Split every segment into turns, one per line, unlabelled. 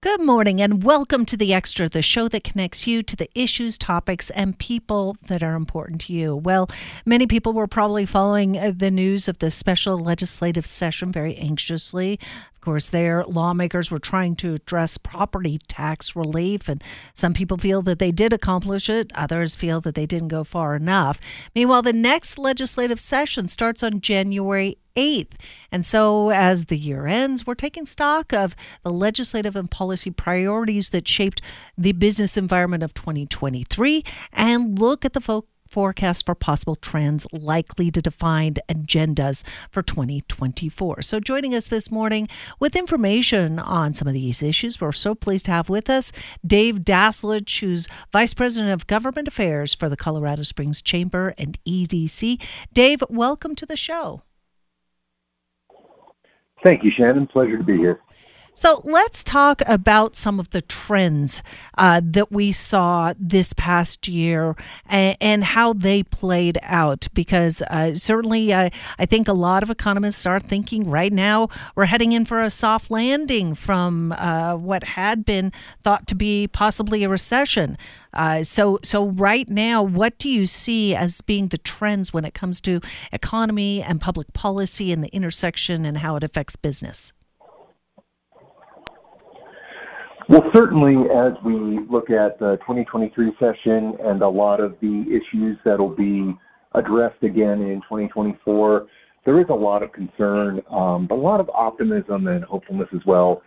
Good morning and welcome to The Extra, the show that connects you to the issues, topics, and people that are important to you. Well, many people were probably following uh, the news of the special legislative session very anxiously. Of course, their lawmakers were trying to address property tax relief, and some people feel that they did accomplish it. Others feel that they didn't go far enough. Meanwhile, the next legislative session starts on January 8th. And so, as the year ends, we're taking stock of the legislative and policy priorities that shaped the business environment of 2023 and look at the focus forecast for possible trends likely to define agendas for 2024. So, joining us this morning with information on some of these issues, we're so pleased to have with us Dave Dazlich, who's Vice President of Government Affairs for the Colorado Springs Chamber and EDC. Dave, welcome to the show.
Thank you, Shannon. Pleasure to be here.
So let's talk about some of the trends uh, that we saw this past year and, and how they played out. Because uh, certainly, uh, I think a lot of economists are thinking right now we're heading in for a soft landing from uh, what had been thought to be possibly a recession. Uh, so, so right now, what do you see as being the trends when it comes to economy and public policy and the intersection and how it affects business?
Well, certainly as we look at the 2023 session and a lot of the issues that'll be addressed again in 2024, there is a lot of concern, um, but a lot of optimism and hopefulness as well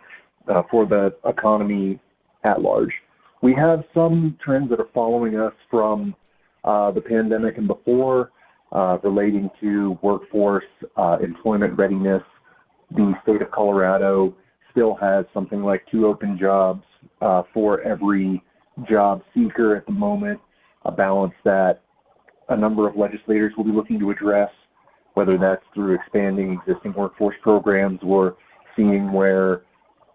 uh, for the economy at large. We have some trends that are following us from uh, the pandemic and before uh, relating to workforce uh, employment readiness. The state of Colorado still has something like two open jobs uh, for every job seeker at the moment, a balance that a number of legislators will be looking to address, whether that's through expanding existing workforce programs or seeing where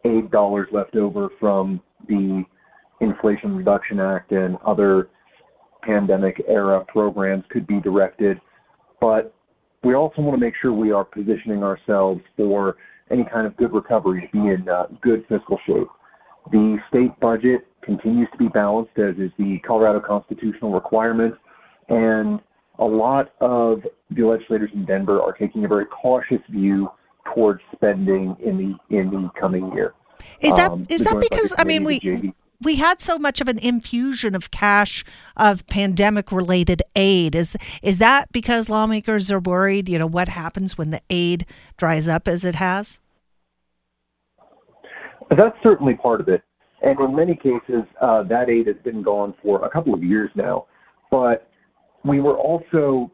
aid dollars left over from the Inflation Reduction Act and other pandemic era programs could be directed. But we also want to make sure we are positioning ourselves for any kind of good recovery to be in uh, good fiscal shape. The state budget continues to be balanced, as is the Colorado constitutional requirement, and a lot of the legislators in Denver are taking a very cautious view towards spending in the in the coming year.
Is that um, is that because I mean we we had so much of an infusion of cash of pandemic related aid. Is is that because lawmakers are worried you know what happens when the aid dries up as it has?
That's certainly part of it. And in many cases uh, that aid has been gone for a couple of years now. But we were also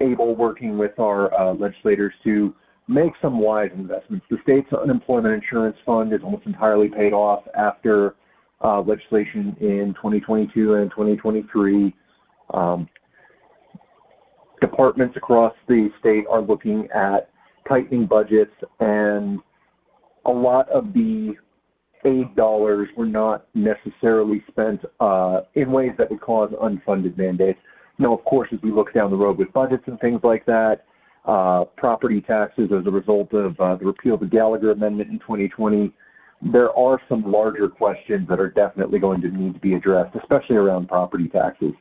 able working with our uh, legislators to make some wise investments. The state's unemployment insurance fund is almost entirely paid off after legislation in 2022 and 2023. Um, departments across the state are looking at tightening budgets, and a lot of the aid dollars were not necessarily spent uh, in ways that would cause unfunded mandates. Now, of course, as we look down the road with budgets and things like that, uh, property taxes as a result of uh, the repeal of the Gallagher Amendment in 2020 there are some larger questions that are definitely going to need to be addressed, especially around property taxes.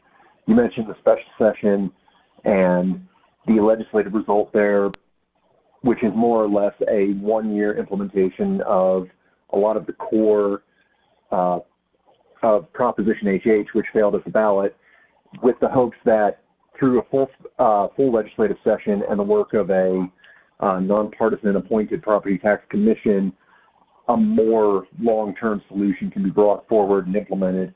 You mentioned the special session and the legislative result there, which is more or less a one year implementation of a lot of the core uh, of Proposition HH, which failed at the ballot, with the hopes that through a full, uh, full legislative session and the work of a uh, nonpartisan appointed property tax commission, a more long-term solution can be brought forward and implemented.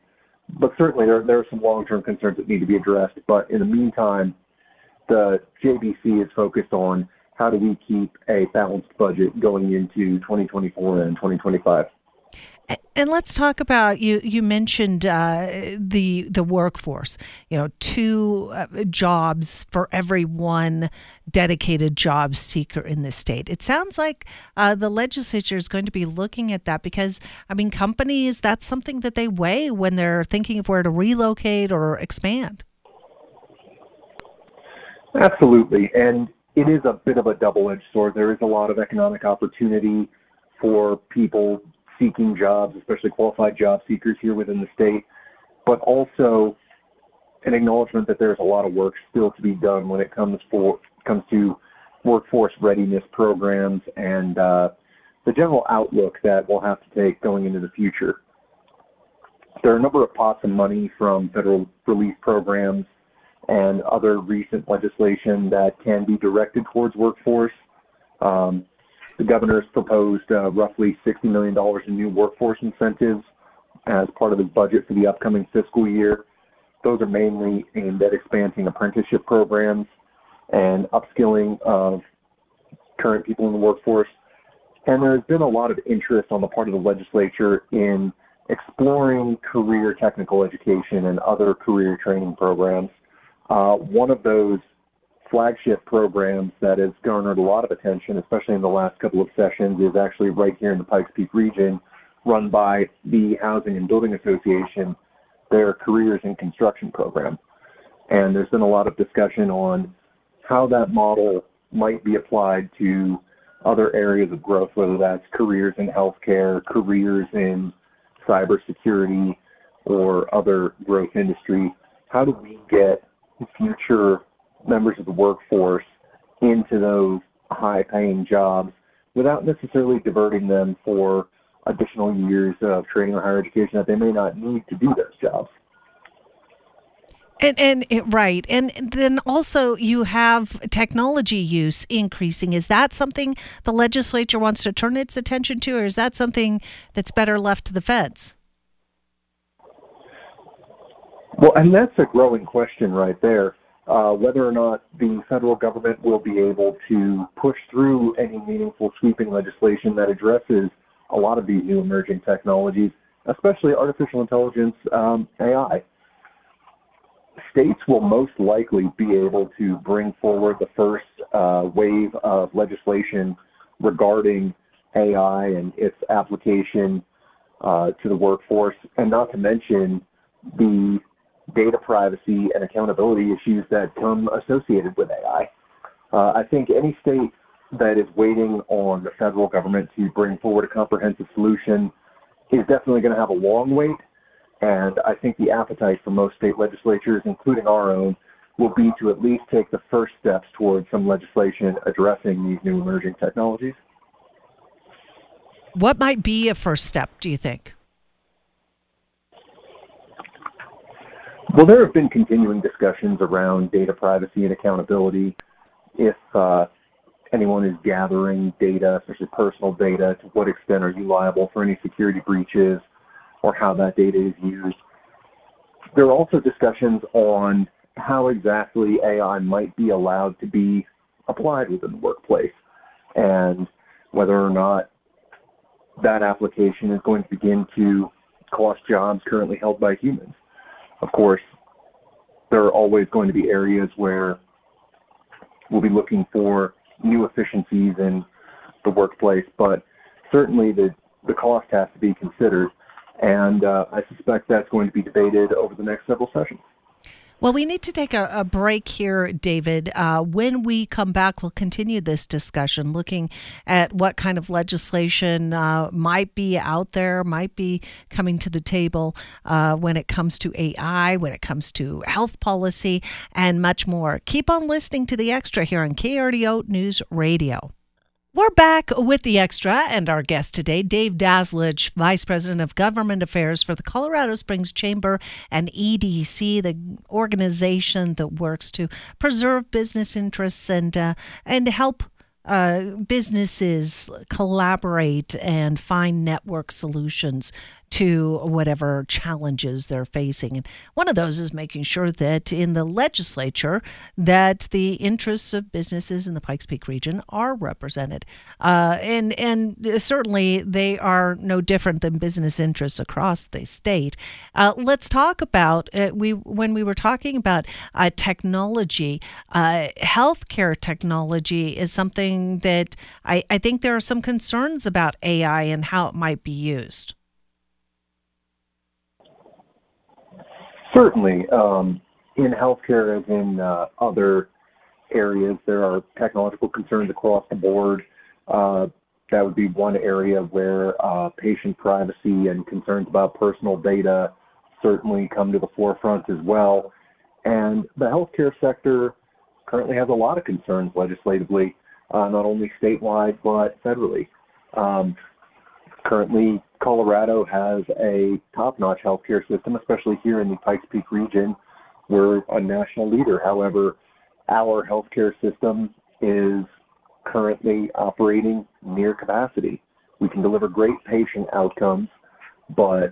But certainly there, there are some long-term concerns that need to be addressed. But in the meantime, the JBC is focused on how do we keep a balanced budget going into 2024 and 2025.
And let's talk about you. You mentioned uh, the the workforce. You know, two uh, jobs for every one dedicated job seeker in the state. It sounds like uh, the legislature is going to be looking at that because I mean, companies that's something that they weigh when they're thinking of where to relocate or expand.
Absolutely, and it is a bit of a double edged sword. There is a lot of economic opportunity for people seeking jobs, especially qualified job seekers here within the state, but also an acknowledgement that there's a lot of work still to be done when it comes for comes to workforce readiness programs and uh, the general outlook that we'll have to take going into the future. There are a number of pots of money from federal relief programs and other recent legislation that can be directed towards workforce. Um, the governor has proposed uh, roughly $60 million in new workforce incentives as part of his budget for the upcoming fiscal year. Those are mainly aimed at expanding apprenticeship programs and upskilling of current people in the workforce. And there's been a lot of interest on the part of the legislature in exploring career technical education and other career training programs. Uh, one of those flagship programs that has garnered a lot of attention, especially in the last couple of sessions, is actually right here in the Pikes Peak region, run by the Housing and Building Association, their Careers in Construction program. And there's been a lot of discussion on how that model might be applied to other areas of growth, whether that's careers in healthcare, careers in cybersecurity, or other growth industry. How do we get future members of the workforce into those high paying jobs without necessarily diverting them for additional years of training or higher education that they may not need to do those jobs.
And, and it, right, and then also you have technology use increasing. Is that something the legislature wants to turn its attention to, or is that something that's better left to the feds?
Well, and that's a growing question right there. Uh, whether or not the federal government will be able to push through any meaningful sweeping legislation that addresses a lot of these new emerging technologies, especially artificial intelligence, um, AI. States will most likely be able to bring forward the first uh, wave of legislation regarding AI and its application uh, to the workforce, and not to mention the data privacy and accountability issues that come associated with AI. Uh, I think any state that is waiting on the federal government to bring forward a comprehensive solution is definitely going to have a long wait. And I think the appetite for most state legislatures, including our own, will be to at least take the first steps towards some legislation addressing these new emerging technologies.
What might be a first step, do you think?
Well, there have been continuing discussions around data privacy and accountability. If uh, anyone is gathering data, especially personal data, to what extent are you liable for any security breaches or how that data is used? There are also discussions on how exactly AI might be allowed to be applied within the workplace and whether or not that application is going to begin to cost jobs currently held by humans. Of course, there are always going to be areas where we'll be looking for new efficiencies in the workplace, but certainly the, the cost has to be considered. And uh, I suspect that's going to be debated over the next several sessions.
Well, we need to take a, a break here, David. Uh, when we come back, we'll continue this discussion, looking at what kind of legislation uh, might be out there, might be coming to the table uh, when it comes to AI, when it comes to health policy, and much more. Keep on listening to the extra here on KRDO News Radio. We're back with the extra and our guest today, Dave Dazlich, Vice President of Government Affairs for the Colorado Springs Chamber and EDC, the organization that works to preserve business interests and uh, and help uh, businesses collaborate and find network solutions to whatever challenges they're facing. And one of those is making sure that in the legislature that the interests of businesses in the Pikes Peak region are represented. Uh, and and certainly they are no different than business interests across the state. Uh, let's talk about uh, we when we were talking about uh, technology, uh, healthcare technology is something that I, I think there are some concerns about AI and how it might be used.
Certainly. Um, in healthcare, as in uh, other areas, there are technological concerns across the board. Uh, that would be one area where uh, patient privacy and concerns about personal data certainly come to the forefront as well. And the healthcare sector currently has a lot of concerns legislatively, uh, not only statewide but federally. Um, currently, Colorado has a top-notch healthcare system, especially here in the Pikes Peak region. We're a national leader. However, our healthcare system is currently operating near capacity. We can deliver great patient outcomes, but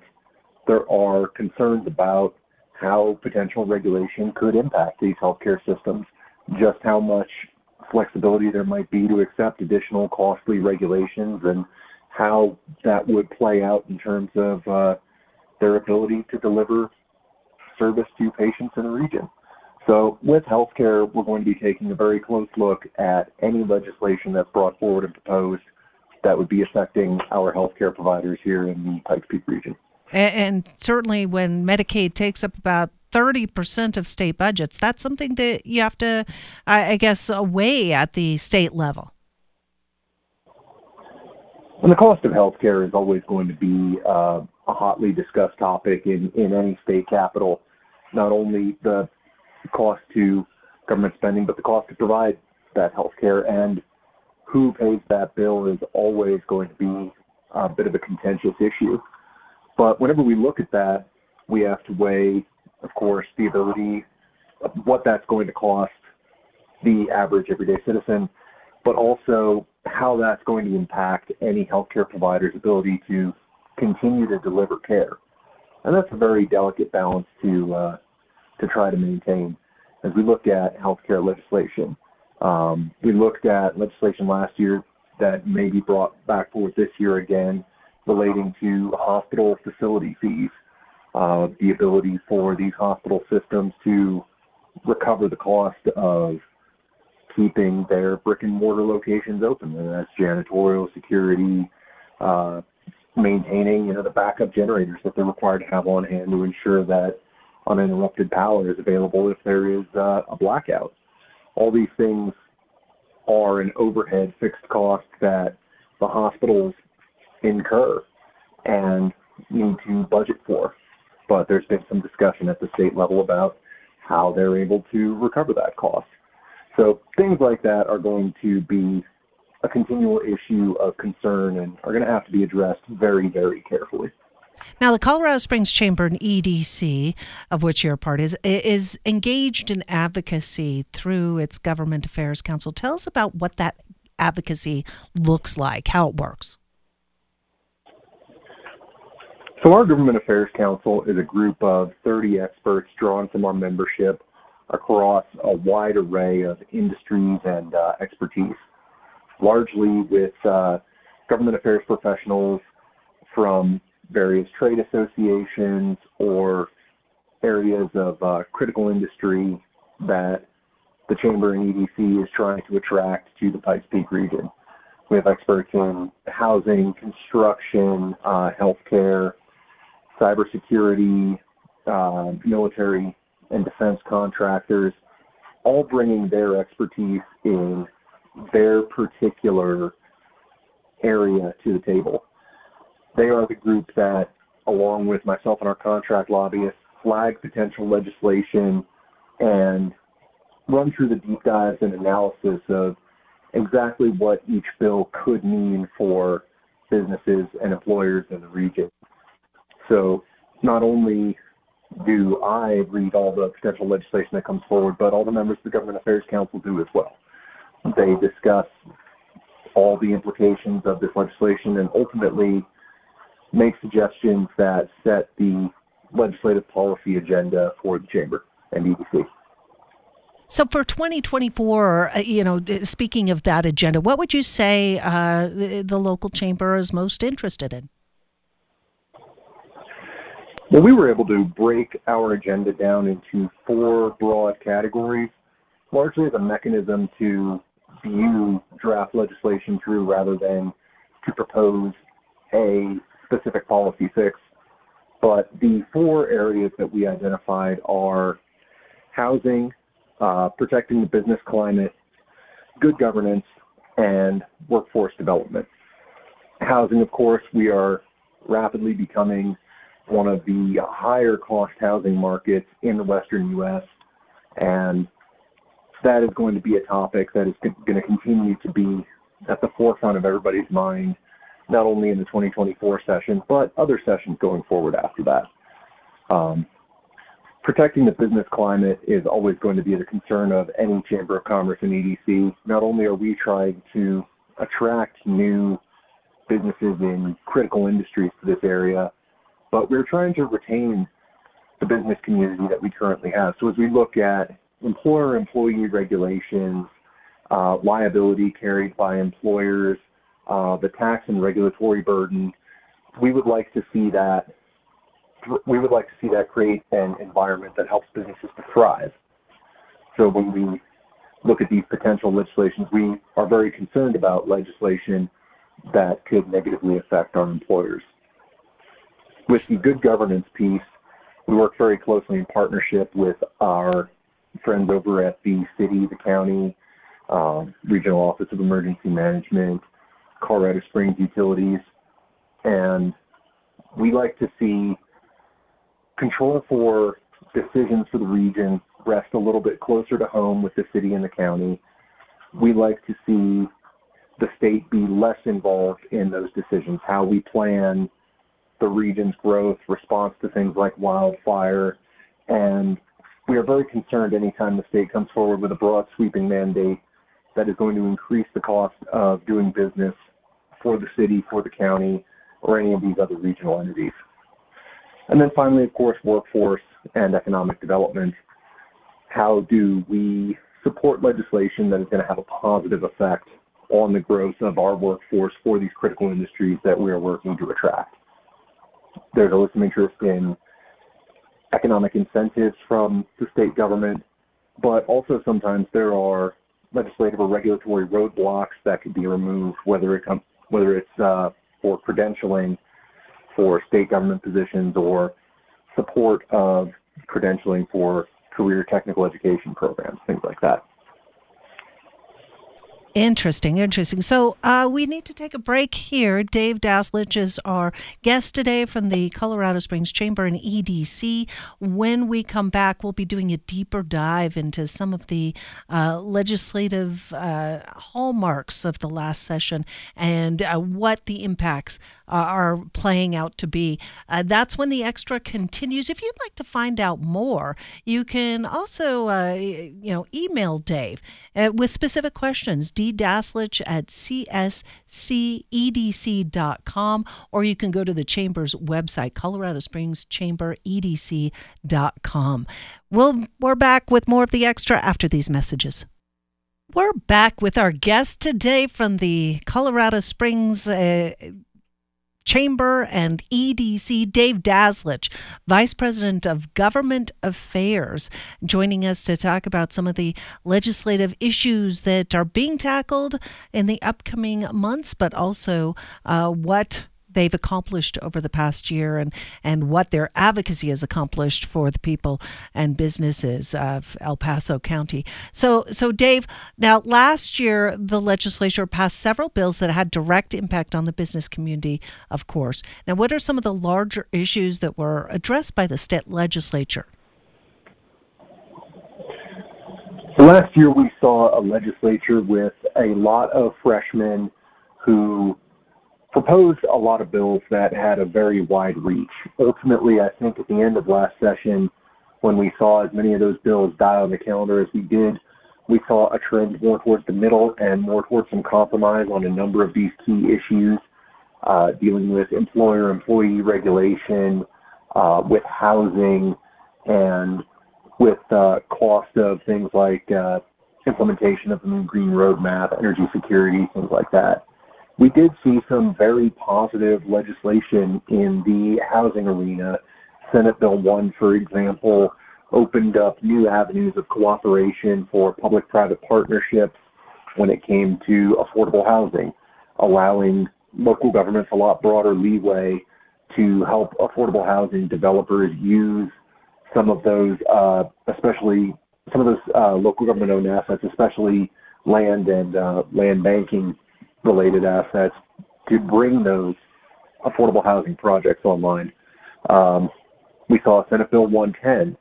there are concerns about how potential regulation could impact these healthcare systems, just how much flexibility there might be to accept additional costly regulations, and how that would play out in terms of uh, their ability to deliver service to patients in a region. So with healthcare, we're going to be taking a very close look at any legislation that's brought forward and proposed that would be affecting our healthcare providers here in the Pikes Peak region.
And, and certainly when Medicaid takes up about 30% of state budgets, that's something that you have to, I guess, weigh at the state level.
And the cost of healthcare is always going to be uh, a hotly discussed topic in, in any state capital. Not only the cost to government spending, but the cost to provide that health care and who pays that bill is always going to be a bit of a contentious issue. But whenever we look at that, we have to weigh, of course, the ability of what that's going to cost the average everyday citizen, but also how that's going to impact any healthcare provider's ability to continue to deliver care. And that's a very delicate balance to uh, to try to maintain. As we look at healthcare legislation, um, we looked at legislation last year that may be brought back forward this year again relating to hospital facility fees, uh, the ability for these hospital systems to recover the cost of keeping their brick and mortar locations open, and that's janitorial, security, uh, maintaining you know the backup generators that they're required to have on hand to ensure that uninterrupted power is available if there is uh, a blackout. All these things are an overhead fixed cost that the hospitals incur and need to budget for. But there's been some discussion at the state level about how they're able to recover that cost. So things like that are going to be a continual issue of concern and are going to have to be addressed very, very carefully.
Now, the Colorado Springs Chamber and EDC, of which you're a part, is is engaged in advocacy through its Government Affairs Council. Tell us about what that advocacy looks like, how it works.
So, our Government Affairs Council is a group of 30 experts drawn from our membership across a wide array of industries and uh, expertise, largely with uh, government affairs professionals from various trade associations or areas of uh, critical industry that the Chamber and EDC is trying to attract to the Pikes Peak region. We have experts in housing, construction, uh, healthcare, cybersecurity, uh, military and defense contractors, all bringing their expertise in their particular area to the table. They are the group that, along with myself and our contract lobbyists, flag potential legislation and run through the deep dives and analysis of exactly what each bill could mean for businesses and employers in the region. So not only do I read all the potential legislation that comes forward, but all the members of the Government Affairs Council do as well. They discuss all the implications of this legislation and ultimately make suggestions that set the legislative policy agenda for the chamber and EDC.
So for 2024, uh, you know, speaking of that agenda, what would you say uh, the, the local chamber is most interested in?
Well, we were able to break our agenda down into four broad categories, largely as a mechanism to view draft legislation through rather than to propose a specific policy fix. But the four areas that we identified are housing, uh, protecting the business climate, good governance, and workforce development. Housing, of course, we are rapidly becoming one of the higher cost housing markets in the Western U.S. And that is going to be a topic that is going to continue to be at the forefront of everybody's mind, not only in the 2024 session, but other sessions going forward after that. Um, protecting the business climate is always going to be the concern of any Chamber of Commerce and EDC. Not only are we trying to attract new businesses in critical industries to this area, but we're trying to retain the business community that we currently have. So as we look at employer employee regulations, uh, liability carried by employers, uh, the tax and regulatory burden, we would like to see that we would like to see that create an environment that helps businesses to thrive. So when we look at these potential legislations, we are very concerned about legislation that could negatively affect our employers. With the good governance piece, we work very closely in partnership with our friends over at the city, the county, um, Regional Office of Emergency Management, Colorado Springs Utilities, and we like to see control for decisions for the region rest a little bit closer to home with the city and the county. We like to see the state be less involved in those decisions, how we plan the region's growth, response to things like wildfire, and we are very concerned anytime the state comes forward with a broad sweeping mandate that is going to increase the cost of doing business for the city, for the county, or any of these other regional entities. And then finally, of course, workforce and economic development. How do we support legislation that is going to have a positive effect on the growth of our workforce for these critical industries that we are working to attract? There's always some interest in economic incentives from the state government, but also sometimes there are legislative or regulatory roadblocks that could be removed, whether it comes whether it's uh, for credentialing for state government positions or support of credentialing for career technical education programs, things like that.
Interesting, interesting. So uh, we need to take a break here. Dave Dazlich is our guest today from the Colorado Springs Chamber and EDC. When we come back, we'll be doing a deeper dive into some of the uh, legislative uh, hallmarks of the last session and uh, what the impacts are playing out to be. Uh, that's when the extra continues. If you'd like to find out more, you can also uh, you know email Dave with specific questions ddazlich at cscedc.com, or you can go to the Chamber's website, Colorado Springs Chamber EDC.com. We'll, we're back with more of the extra after these messages. We're back with our guest today from the Colorado Springs uh, Chamber and EDC, Dave Dazlich, Vice President of Government Affairs, joining us to talk about some of the legislative issues that are being tackled in the upcoming months, but also uh, what they've accomplished over the past year and, and what their advocacy has accomplished for the people and businesses of El Paso County. So, so Dave, now last year the legislature passed several bills that had direct impact on the business community, of course. Now, what are some of the larger issues that were addressed by the state legislature?
last year we saw a legislature with a lot of freshmen who proposed a lot of bills that had a very wide reach. Ultimately, I think at the end of last session, when we saw as many of those bills die on the calendar as we did, we saw a trend more towards the middle and more towards some compromise on a number of these key issues, uh, dealing with employer employee regulation, uh, with housing, and with uh, cost of things like uh, implementation of the new green roadmap, energy security, things like that we did see some very positive legislation in the housing arena. Senate Bill 1, for example, opened up new avenues of cooperation for public private partnerships when it came to affordable housing, allowing local governments a lot broader leeway to help affordable housing developers use some of those, uh, especially some of those uh, local government owned assets, especially land and uh, land banking related assets to bring those affordable housing projects online. Um, we saw Senate Bill 110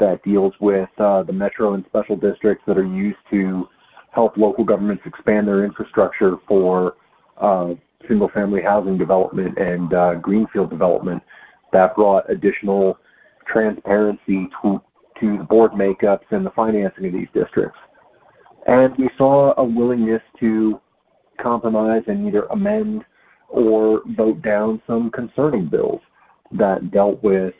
that deals with uh, the metro and special districts that are used to help local governments expand their infrastructure for uh, single family housing development and uh, greenfield development that brought additional transparency to, to the board makeups and the financing of these districts. And we saw a willingness to compromise and either amend or vote down some concerning bills that dealt with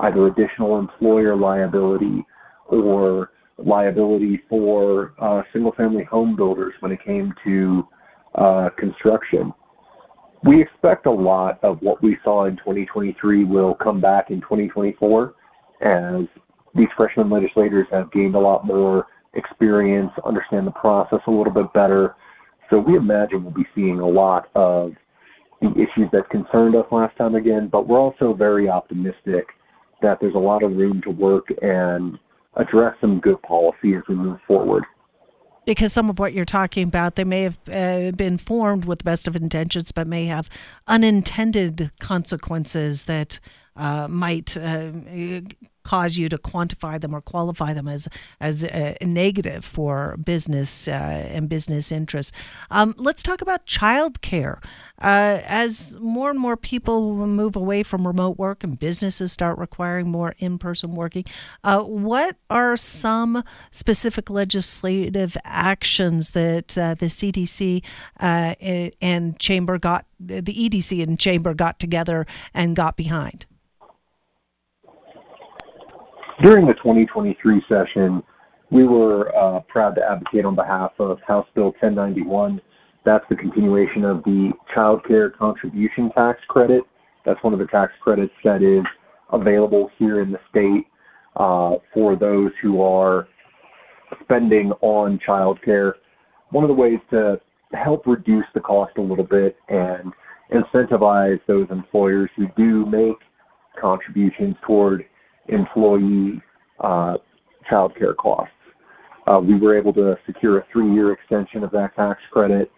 either additional employer liability or liability for uh, single family home builders when it came to uh, construction. We expect a lot of what we saw in 2023 will come back in 2024 as these freshman legislators have gained a lot more experience, understand the process a little bit better. So we imagine we'll be seeing a lot of the issues that concerned us last time again, but we're also very optimistic that there's a lot of room to work and address some good policy as we move forward.
Because some of what you're talking about, they may have uh, been formed with the best of intentions, but may have unintended consequences that uh, might uh, cause you to quantify them or qualify them as as a negative for business uh, and business interests. Um, let's talk about childcare. Uh, as more and more people move away from remote work and businesses start requiring more in-person working, uh, what are some specific legislative actions that uh, the CDC uh, and Chamber got, the EDC and Chamber got together and got behind?
During the 2023 session, we were uh, proud to advocate on behalf of House Bill 1091. That's the continuation of the Child Care Contribution Tax Credit. That's one of the tax credits that is available here in the state uh, for those who are spending on child care. One of the ways to help reduce the cost a little bit and incentivize those employers who do make contributions toward employee uh, child care costs. Uh, we were able to secure a three-year extension of that tax credit,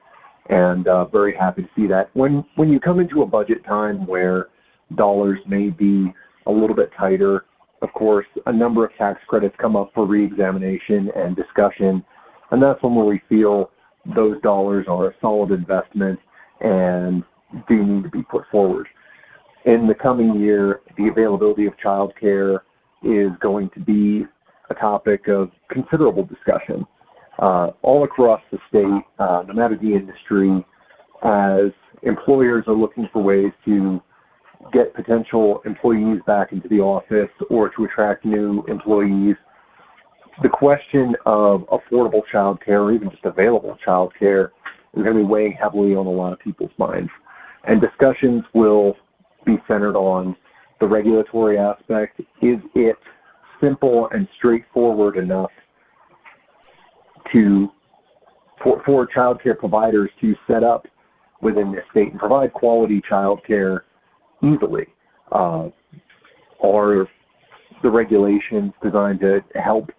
and uh, very happy to see that. When when you come into a budget time where dollars may be a little bit tighter, of course, a number of tax credits come up for reexamination and discussion, and that's when we feel those dollars are a solid investment and do need to be put forward in the coming year, the availability of childcare is going to be a topic of considerable discussion uh, all across the state, uh, no matter the industry, as employers are looking for ways to get potential employees back into the office or to attract new employees. The question of affordable childcare or even just available childcare is going to be weighing heavily on a lot of people's minds. And discussions will be centered on the regulatory aspect. Is it simple and straightforward enough to for, for child care providers to set up within this state and provide quality child care easily? Uh, are the regulations designed to help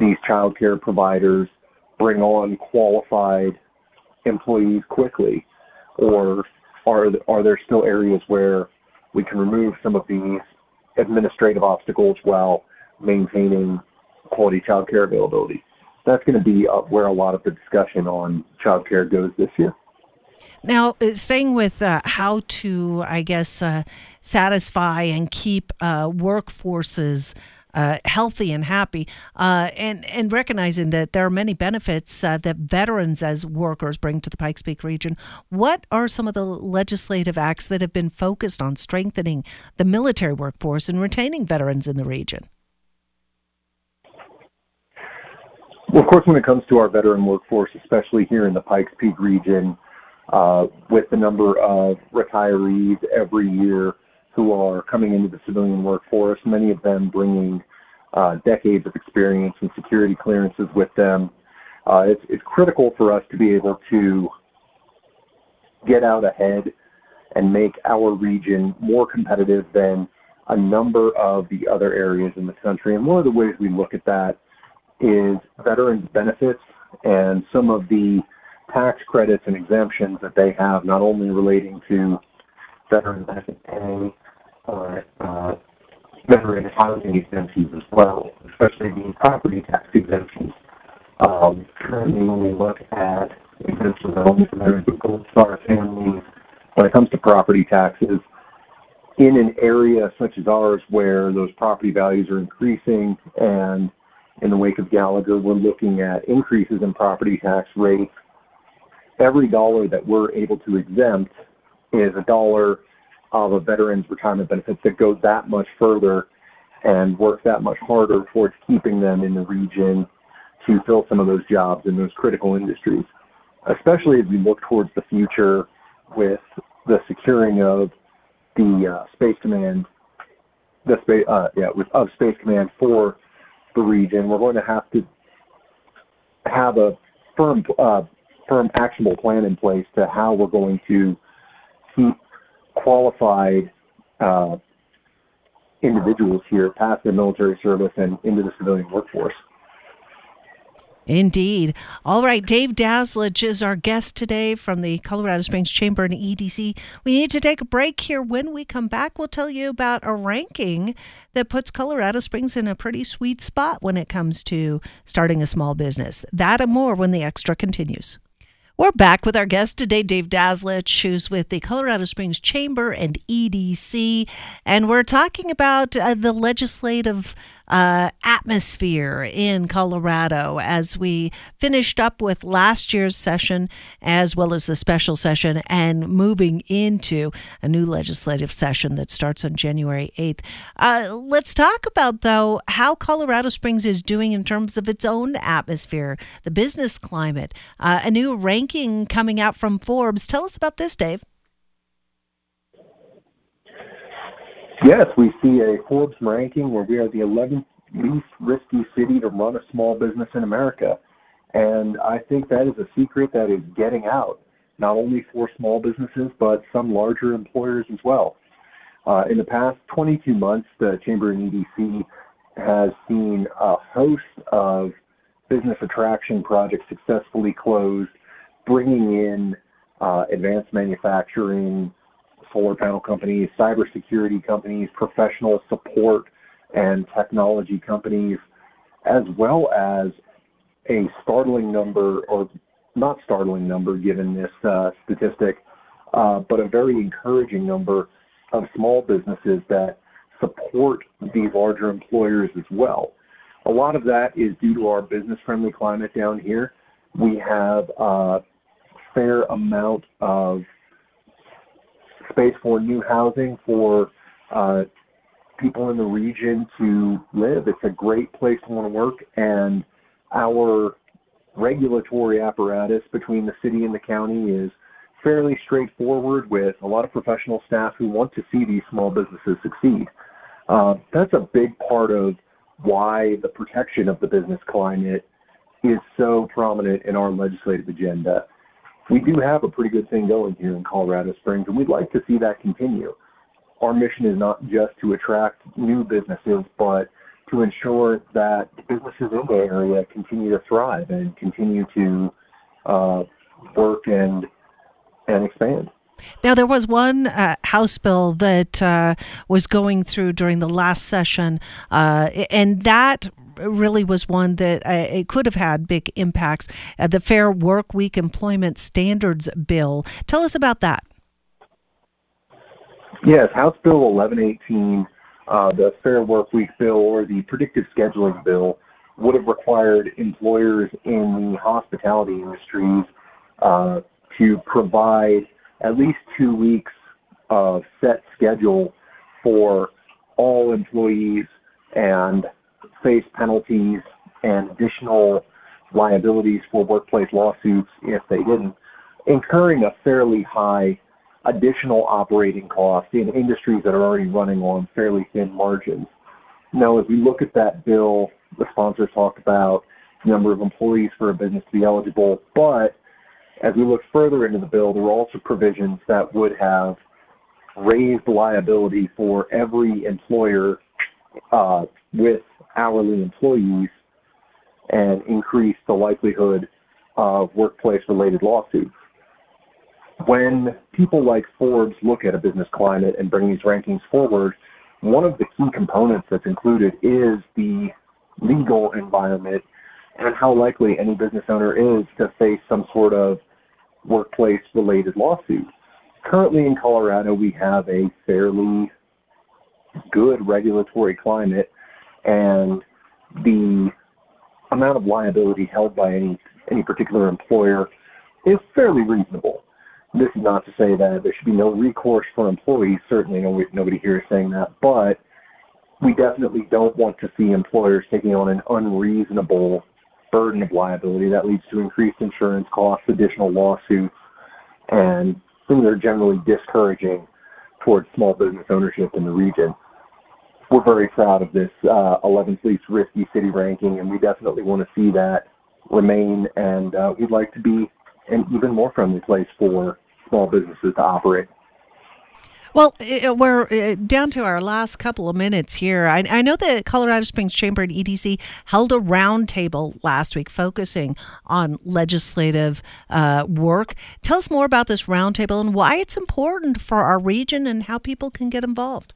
these child care providers bring on qualified employees quickly? Or are are there still areas where we can remove some of these administrative obstacles while maintaining quality child care availability? That's going to be uh, where a lot of the discussion on child care goes this year.
Now, uh, staying with uh, how to, I guess, uh, satisfy and keep uh, workforces uh, healthy and happy, uh, and and recognizing that there are many benefits uh, that veterans as workers bring to the Pikes Peak region. What are some of the legislative acts that have been focused on strengthening the military workforce and retaining veterans in the region?
Well, of course, when it comes to our veteran workforce, especially here in the Pikes Peak region, uh, with the number of retirees every year who are coming into the civilian workforce, many of them bringing uh, decades of experience and security clearances with them. Uh, it's, it's critical for us to be able to get out ahead and make our region more competitive than a number of the other areas in the country. And one of the ways we look at that is veterans benefits and some of the tax credits and exemptions that they have, not only relating to veteran benefit pay, but uh, veteran housing exemptions as well, especially the property tax exemptions. Um, currently, when we look at exemptions not only for veterans but Gold Star families, when it comes to property taxes, in an area such as ours where those property values are increasing and in the wake of Gallagher, we're looking at increases in property tax rates. Every dollar that we're able to exempt is a dollar of a veteran's retirement benefits that go that much further and work that much harder towards keeping them in the region to fill some of those jobs in those critical industries, especially as we look towards the future with the securing of the uh, Space Command, the space, uh, yeah, with of Space Command for the region. We're going to have to have a firm, uh, firm actionable plan in place to how we're going to keep qualified uh, individuals here past their military service and into the civilian workforce.
Indeed. All right, Dave Dazlich is our guest today from the Colorado Springs Chamber and EDC. We need to take a break here. When we come back, we'll tell you about a ranking that puts Colorado Springs in a pretty sweet spot when it comes to starting a small business. That and more when the extra continues. We're back with our guest today, Dave Dazlich, who's with the Colorado Springs Chamber and EDC. And we're talking about uh, the legislative uh, atmosphere in Colorado as we finished up with last year's session as well as the special session and moving into a new legislative session that starts on January 8th. Uh, let's talk about, though, how Colorado Springs is doing in terms of its own atmosphere, the business climate, uh, a new ranking coming out from Forbes. Tell us about this, Dave.
Yes, we see a Forbes ranking where we are the 11th least risky city to run a small business in America. And I think that is a secret that is getting out, not only for small businesses, but some larger employers as well. Uh, in the past 22 months, the Chamber and EDC has seen a host of business attraction projects successfully closed, bringing in uh, advanced manufacturing, solar panel companies, cybersecurity companies, professional support and technology companies, as well as a startling number, or not startling number given this uh, statistic, uh, but a very encouraging number of small businesses that support the larger employers as well. A lot of that is due to our business friendly climate down here. We have a fair amount of space for new housing for uh, people in the region to live. It's a great place to want to work, and our regulatory apparatus between the city and the county is fairly straightforward with a lot of professional staff who want to see these small businesses succeed. Uh, that's a big part of why the protection of the business climate is so prominent in our legislative agenda we do have a pretty good thing going here in Colorado Springs, and we'd like to see that continue. Our mission is not just to attract new businesses, but to ensure that businesses in the area continue to thrive and continue to uh, work and and expand.
Now, there was one uh, House bill that uh, was going through during the last session, uh, and that really was one that uh, it could have had big impacts. Uh, the Fair Work Week Employment Standards Bill. Tell us about that.
Yes, House Bill 1118, uh, the Fair Work Week bill or the predictive scheduling bill, would have required employers in the hospitality industries uh, to provide at least two weeks of set schedule for all employees and face penalties and additional liabilities for workplace lawsuits if they didn't, incurring a fairly high additional operating cost in industries that are already running on fairly thin margins. Now, as we look at that bill, the sponsors talked about the number of employees for a business to be eligible, but as we look further into the bill, there are also provisions that would have raised liability for every employer uh, with hourly employees and increase the likelihood of workplace related lawsuits. When people like Forbes look at a business climate and bring these rankings forward, one of the key components that's included is the legal environment and how likely any business owner is to face some sort of workplace related lawsuit. Currently in Colorado, we have a fairly good regulatory climate and the amount of liability held by any, any particular employer is fairly reasonable. This is not to say that there should be no recourse for employees. Certainly, nobody, nobody here is saying that. But we definitely don't want to see employers taking on an unreasonable burden of liability that leads to increased insurance costs, additional lawsuits, and things that are generally discouraging towards small business ownership in the region. We're very proud of this uh, 11th least risky city ranking, and we definitely want to see that remain. And uh, we'd like to be an even more friendly place for small businesses to operate.
Well, we're down to our last couple of minutes here. I, I, know the Colorado Springs Chamber and EDC held a roundtable last week focusing on legislative uh, work. Tell us more about this roundtable and why it's important for our region and how people can get involved.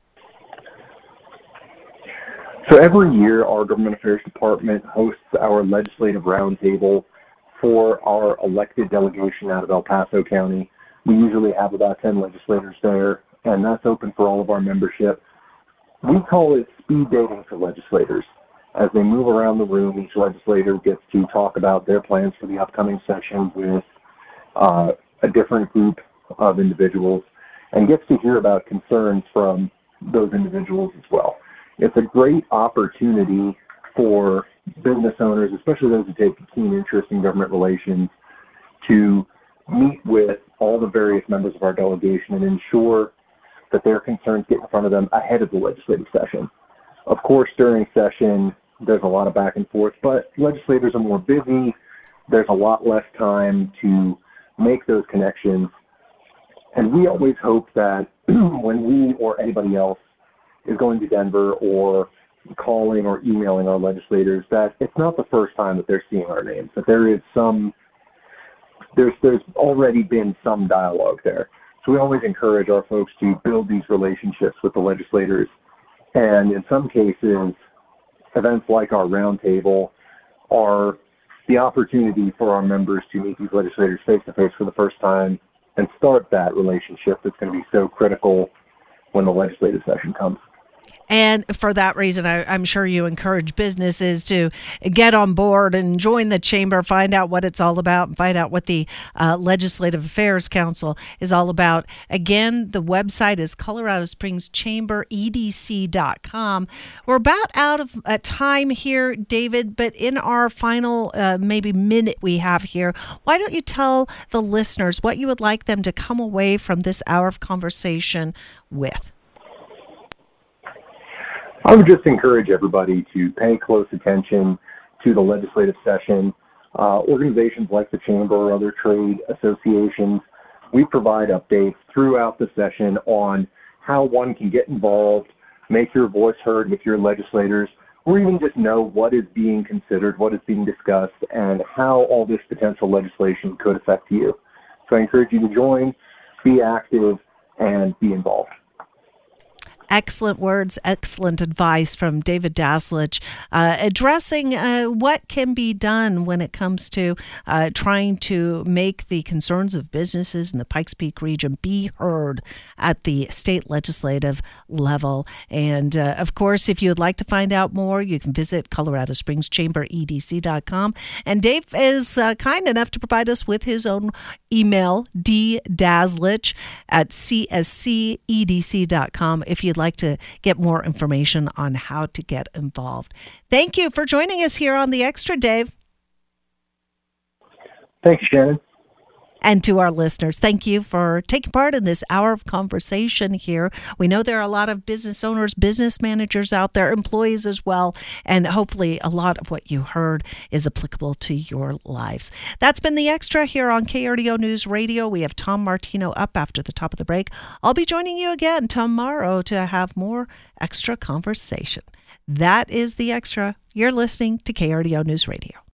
So every year, our Government Affairs Department hosts our legislative roundtable for our elected delegation out of El Paso County. We usually have about 10 legislators there, and that's open for all of our membership. We call it speed dating for legislators. As they move around the room, each legislator gets to talk about their plans for the upcoming session with uh, a different group of individuals and gets to hear about concerns from those individuals as well. It's a great opportunity for business owners, especially those who take a keen interest in government relations, to meet with all the various members of our delegation and ensure that their concerns get in front of them ahead of the legislative session. Of course, during session, there's a lot of back and forth, but legislators are more busy. There's a lot less time to make those connections. And we always hope that when we or anybody else is going to Denver or calling or emailing our legislators that it's not the first time that they're seeing our names, that there is some there's there's already been some dialogue there. So we always encourage our folks to build these relationships with the legislators. And in some cases, events like our roundtable are the opportunity for our members to meet these legislators face to face for the first time and start that relationship that's going to be so critical when the legislative session comes.
And for that reason, I, am sure you encourage businesses to get on board and join the chamber, find out what it's all about, and find out what the uh, Legislative Affairs Council is all about. Again, the website is Colorado Springs Chamber EDC.com. We're about out of uh, time here, David, but in our final uh, maybe minute we have here, why don't you tell the listeners what you would like them to come away from this hour of conversation with?
I would just encourage everybody to pay close attention to the legislative session. Uh, organizations like the Chamber or other trade associations, we provide updates throughout the session on how one can get involved, make your voice heard with your legislators, or even just know what is being considered, what is being discussed, and how all this potential legislation could affect you. So I encourage you to join, be active, and be involved.
Excellent words, excellent advice from David Dazlich, uh, addressing uh, what can be done when it comes to uh, trying to make the concerns of businesses in the Pikes Peak region be heard at the state legislative level. And uh, of course, if you would like to find out more, you can visit Colorado Springs Chamber EDC.com. And Dave is uh, kind enough to provide us with his own email, ddazlich at cscedc.com, if you'd like to get more information on how to get involved. Thank you for joining us here on The Extra, Dave.
Thanks, Shannon.
And to our listeners, thank you for taking part in this hour of conversation here. We know there are a lot of business owners, business managers out there, employees as well, and hopefully a lot of what you heard is applicable to your lives. That's been the extra here on KRDO News Radio. We have Tom Martino up after the top of the break. I'll be joining you again tomorrow to have more extra conversation. That is the extra. You're listening to KRDO News Radio.